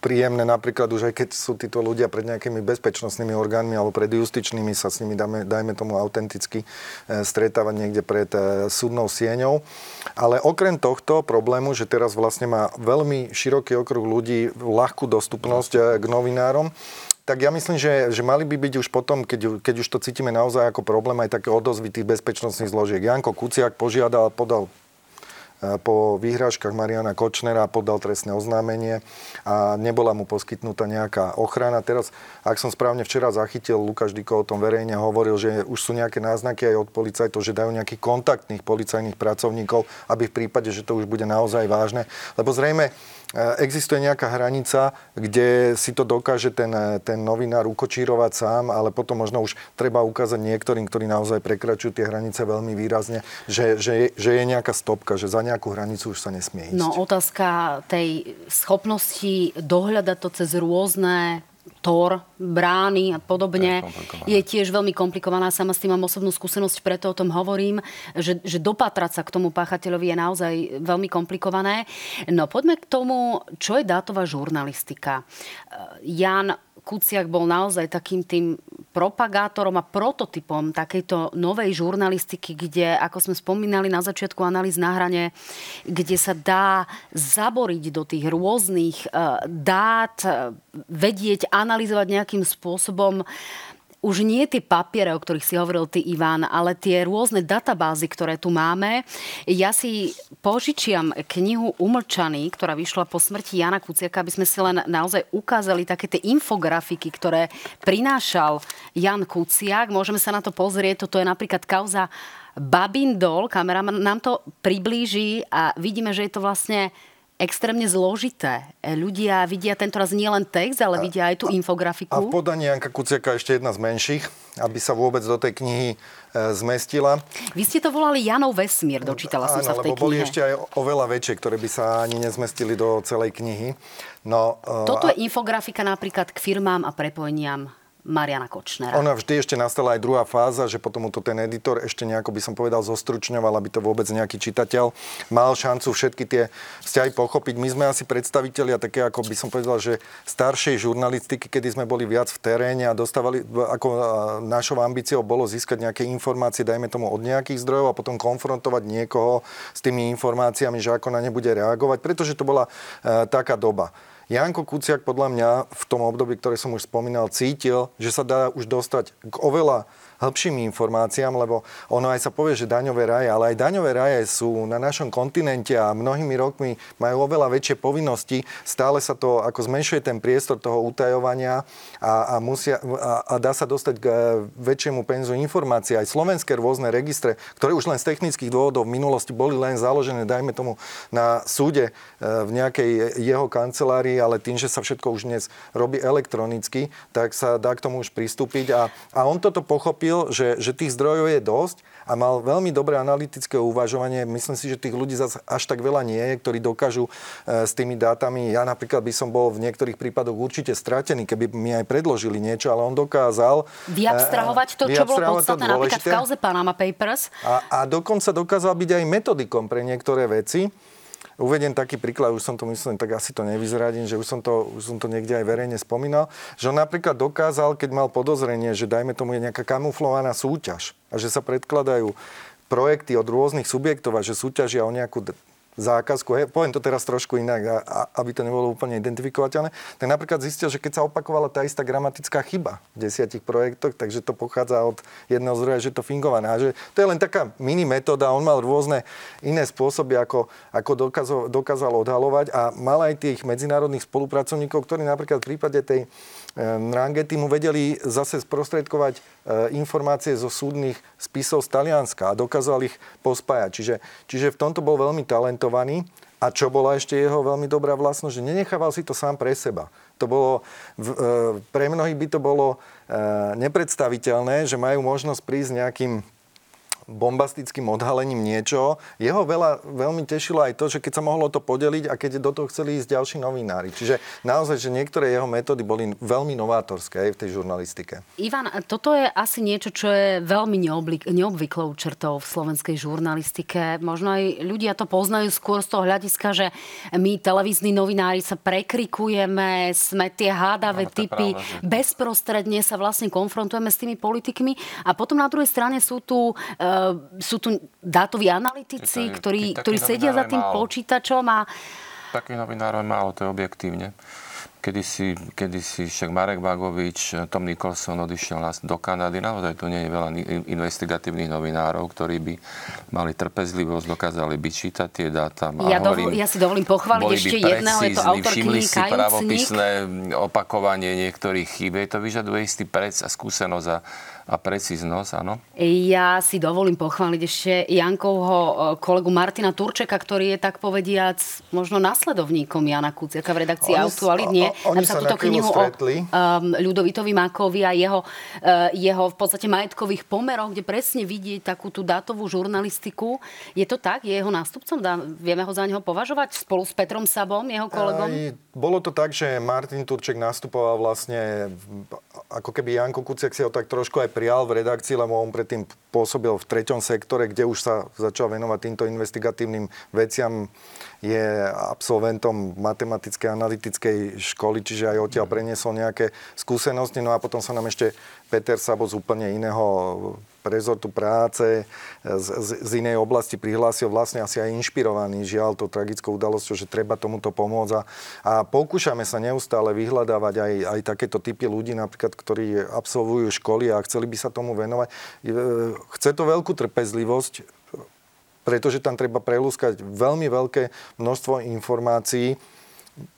príjemné napríklad už aj keď sú títo ľudia pred nejakými bezpečnostnými orgánmi alebo pred justičnými sa s nimi dáme, dajme tomu autenticky e, stretávať niekde pred e, súdnou sieňou. Ale okrem tohto problému, že teraz vlastne má veľmi široký okruh ľudí ľahkú dostupnosť e, k novinárom, tak ja myslím, že, že mali by byť už potom, keď, keď už to cítime naozaj ako problém, aj také odozvy tých bezpečnostných zložiek. Janko Kuciak požiadal, podal po výhražkách Mariana Kočnera podal trestné oznámenie a nebola mu poskytnutá nejaká ochrana. Teraz, ak som správne včera zachytil, Lukáš Diko o tom verejne hovoril, že už sú nejaké náznaky aj od policajtov, že dajú nejakých kontaktných policajných pracovníkov, aby v prípade, že to už bude naozaj vážne. Lebo zrejme existuje nejaká hranica, kde si to dokáže ten, ten novinár ukočírovať sám, ale potom možno už treba ukázať niektorým, ktorí naozaj prekračujú tie hranice veľmi výrazne, že, že, je, že je nejaká stopka, že za nejakú hranicu už sa nesmie ísť. No otázka tej schopnosti dohľadať to cez rôzne tor, brány a podobne, je, je tiež veľmi komplikovaná. Sama s tým mám osobnú skúsenosť, preto o tom hovorím, že, že dopatrať sa k tomu páchateľovi je naozaj veľmi komplikované. No poďme k tomu, čo je dátová žurnalistika. Jan Kuciak bol naozaj takým tým propagátorom a prototypom takejto novej žurnalistiky, kde, ako sme spomínali na začiatku analýz na hrane, kde sa dá zaboriť do tých rôznych eh, dát, eh, vedieť, analyzovať nejakým spôsobom už nie tie papiere, o ktorých si hovoril ty, Ivan, ale tie rôzne databázy, ktoré tu máme. Ja si požičiam knihu Umlčaný, ktorá vyšla po smrti Jana Kuciaka, aby sme si len naozaj ukázali také tie infografiky, ktoré prinášal Jan Kuciak. Môžeme sa na to pozrieť. Toto je napríklad kauza Babindol. Kamera nám to priblíži a vidíme, že je to vlastne extrémne zložité. E, ľudia vidia tento raz nielen text, ale vidia aj tú infografiku. A v podaní Janka Kuciaka ešte jedna z menších, aby sa vôbec do tej knihy e, zmestila. Vy ste to volali Janov vesmír, dočítala som Áno, sa v tej lebo boli knihe. ešte aj oveľa väčšie, ktoré by sa ani nezmestili do celej knihy. No, e, Toto a- je infografika napríklad k firmám a prepojeniam Mariana Kočnera. Ona vždy ešte nastala aj druhá fáza, že potom to ten editor ešte nejako by som povedal zostručňoval, aby to vôbec nejaký čitateľ mal šancu všetky tie vzťahy pochopiť. My sme asi predstavitelia také, ako by som povedal, že staršej žurnalistiky, kedy sme boli viac v teréne a dostávali, ako našou ambíciou bolo získať nejaké informácie, dajme tomu od nejakých zdrojov a potom konfrontovať niekoho s tými informáciami, že ako na ne bude reagovať, pretože to bola e, taká doba. Janko Kuciak podľa mňa v tom období, ktoré som už spomínal, cítil, že sa dá už dostať k oveľa hĺbším informáciám, lebo ono aj sa povie, že daňové raje, ale aj daňové raje sú na našom kontinente a mnohými rokmi majú oveľa väčšie povinnosti. Stále sa to, ako zmenšuje ten priestor toho utajovania a, a, musia, a, a dá sa dostať k e, väčšiemu penzu informácií. Aj slovenské rôzne registre, ktoré už len z technických dôvodov v minulosti boli len založené, dajme tomu, na súde e, v nejakej jeho kancelárii, ale tým, že sa všetko už dnes robí elektronicky, tak sa dá k tomu už pristúpiť. A, a on toto pochopil, že, že tých zdrojov je dosť a mal veľmi dobré analytické uvažovanie. Myslím si, že tých ľudí zase až tak veľa nie je, ktorí dokážu e, s tými dátami. Ja napríklad by som bol v niektorých prípadoch určite stratený, keby mi aj predložili niečo, ale on dokázal... Vyabstrahovať to, čo bolo vyabstrahovať to podstatné, napríklad v kauze Panama Papers. A, a dokonca dokázal byť aj metodikom pre niektoré veci. Uvediem taký príklad, už som to myslím, tak asi to nevyzradím, že už som to, už som to niekde aj verejne spomínal, že on napríklad dokázal, keď mal podozrenie, že dajme tomu je nejaká kamuflovaná súťaž a že sa predkladajú projekty od rôznych subjektov a že súťažia o nejakú zákazku, hej, poviem to teraz trošku inak, a, a, aby to nebolo úplne identifikovateľné, tak napríklad zistil, že keď sa opakovala tá istá gramatická chyba v desiatich projektoch, takže to pochádza od jedného zdroja, že je to fingované. A že to je len taká mini metóda, on mal rôzne iné spôsoby, ako, ako dokázal, dokázal odhalovať. A mal aj tých medzinárodných spolupracovníkov, ktorí napríklad v prípade tej Rangety mu vedeli zase sprostredkovať e, informácie zo súdnych spisov z Talianska a dokázal ich pospájať. Čiže, čiže v tomto bol veľmi talentovaný. A čo bola ešte jeho veľmi dobrá vlastnosť, že nenechával si to sám pre seba. To bolo, e, pre mnohých by to bolo e, nepredstaviteľné, že majú možnosť prísť nejakým bombastickým odhalením niečo. Jeho veľa, veľmi tešilo aj to, že keď sa mohlo to podeliť a keď do toho chceli ísť ďalší novinári. Čiže naozaj, že niektoré jeho metódy boli veľmi novátorské aj v tej žurnalistike. Ivan, toto je asi niečo, čo je veľmi neoblik- neobvyklou črtou v slovenskej žurnalistike. Možno aj ľudia to poznajú skôr z toho hľadiska, že my, televízni novinári, sa prekrikujeme, sme tie hádavé je typy, pravda, že- bezprostredne sa vlastne konfrontujeme s tými politikmi a potom na druhej strane sú tu, uh, sú tu dátoví analytici, Je to- ktorí, ktorí sedia za tým málo. počítačom a Takých novinárov je málo, to je objektívne. Kedy si, kedy si však Marek Bagovič, Tom Nicholson odišiel nás do Kanady. Naozaj tu nie je veľa investigatívnych novinárov, ktorí by mali trpezlivosť, dokázali by čítať tie dáta. Ja, hovorím, dovol, ja si dovolím pochváliť ešte jedného, je to autor knihy si Kajúcnik. pravopisné opakovanie niektorých chýb. To vyžaduje istý prec a skúsenosť a, a precíznosť, áno. Ja si dovolím pochváliť ešte Jankovho e, kolegu Martina Turčeka, ktorý je tak povediac možno nasledovníkom Jana Kuciaka v redakcii Oni Aktualit. Nie, o- oni sa túto knihu stretli. o um, Ľudovitovi Mákovi a jeho, uh, jeho v podstate majetkových pomeroch, kde presne vidieť takú tú dátovú žurnalistiku. Je to tak? Je jeho nástupcom? Dá, vieme ho za neho považovať spolu s Petrom Sabom, jeho kolegom? Aj, bolo to tak, že Martin Turček nastupoval vlastne, ako keby Janko Kuciak si ho tak trošku aj prijal v redakcii, lebo on predtým pôsobil v treťom sektore, kde už sa začal venovať týmto investigatívnym veciam. Je absolventom matematickej analytickej školy, čiže aj odtiaľ preniesol nejaké skúsenosti. No a potom sa nám ešte Peter Sabo z úplne iného rezortu práce z, z, z inej oblasti prihlásil vlastne asi aj inšpirovaný žiaľ to tragickou udalosťou, že treba tomuto pomôcť a, a pokúšame sa neustále vyhľadávať aj, aj takéto typy ľudí, napríklad, ktorí absolvujú školy a chceli by sa tomu venovať. E, Chce to veľkú trpezlivosť, pretože tam treba prelúskať veľmi veľké množstvo informácií,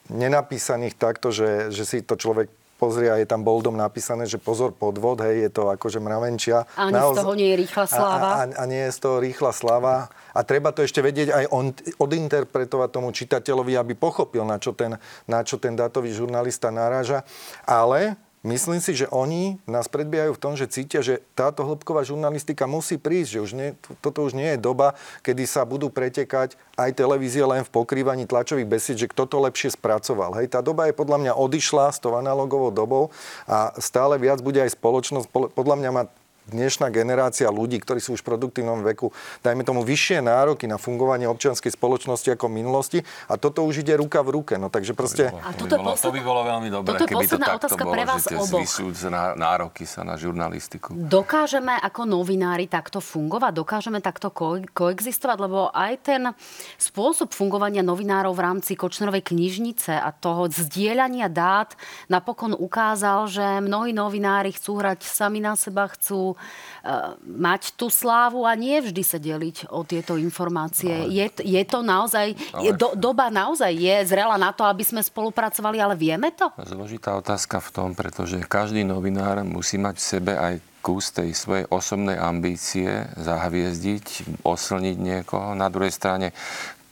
nenapísaných takto, že, že si to človek pozrie a je tam boldom napísané, že pozor, podvod, hej, je to akože mravenčia. Ani z toho nie je rýchla sláva. A, a, a nie je z toho rýchla sláva. A treba to ešte vedieť aj on, odinterpretovať tomu čitateľovi, aby pochopil, na čo ten, na čo ten dátový žurnalista naráža. Ale Myslím si, že oni nás predbiehajú v tom, že cítia, že táto hĺbková žurnalistika musí prísť, že už nie, toto už nie je doba, kedy sa budú pretekať aj televízie len v pokrývaní tlačových besied, že kto to lepšie spracoval. Hej, tá doba je podľa mňa odišla s tou analogovou dobou a stále viac bude aj spoločnosť, podľa mňa má dnešná generácia ľudí, ktorí sú už v produktívnom veku, dajme tomu vyššie nároky na fungovanie občianskej spoločnosti ako v minulosti a toto už ide ruka v ruke. No takže proste... A to, toto by bolo, posled- to by bolo veľmi dobré, toto je keby to takto otázka bolo, pre vás že tie nároky sa na žurnalistiku. Dokážeme ako novinári takto fungovať? Dokážeme takto ko- koexistovať? Lebo aj ten spôsob fungovania novinárov v rámci Kočnerovej knižnice a toho zdieľania dát napokon ukázal, že mnohí novinári chcú hrať sami na seba, chcú mať tú slávu a nie vždy sa deliť o tieto informácie. Je, je to naozaj, je, do, doba naozaj je zrela na to, aby sme spolupracovali, ale vieme to? Zložitá otázka v tom, pretože každý novinár musí mať v sebe aj kus tej svojej osobnej ambície zahviezdiť, oslniť niekoho. Na druhej strane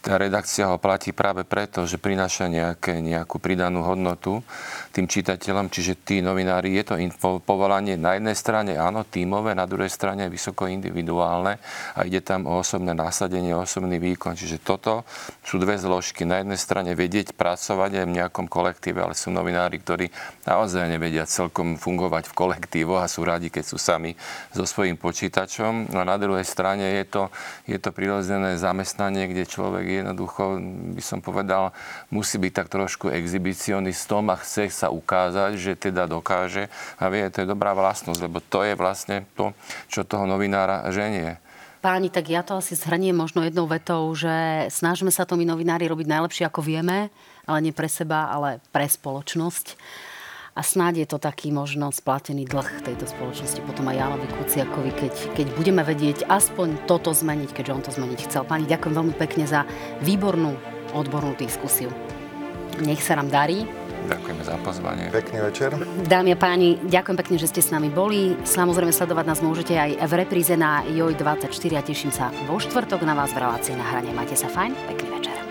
tá redakcia ho platí práve preto, že prináša nejaké, nejakú pridanú hodnotu tým čitateľom, čiže tí novinári, je to povolanie na jednej strane áno, tímové, na druhej strane vysoko individuálne a ide tam o osobné nasadenie, osobný výkon. Čiže toto sú dve zložky. Na jednej strane vedieť pracovať aj v nejakom kolektíve, ale sú novinári, ktorí naozaj nevedia celkom fungovať v kolektívoch a sú radi, keď sú sami so svojím počítačom. No a na druhej strane je to, je to prirodzené zamestnanie, kde človek jednoducho, by som povedal, musí byť tak trošku exhibicionistom a chce sa ukázať, že teda dokáže. A vie, to je dobrá vlastnosť, lebo to je vlastne to, čo toho novinára ženie. Páni, tak ja to asi zhrniem možno jednou vetou, že snažíme sa to my novinári robiť najlepšie, ako vieme, ale nie pre seba, ale pre spoločnosť. A snáď je to taký možno splatený dlh tejto spoločnosti potom aj Jánovi Kuciakovi, keď, keď budeme vedieť aspoň toto zmeniť, keďže on to zmeniť chcel. Páni, ďakujem veľmi pekne za výbornú odbornú diskusiu. Nech sa nám darí. Ďakujeme za pozvanie. Pekný večer. Dámy a páni, ďakujem pekne, že ste s nami boli. Samozrejme sledovať nás môžete aj v repríze na JOJ24 a teším sa vo štvrtok na vás v relácii na hrane. Majte sa fajn, pekný večer.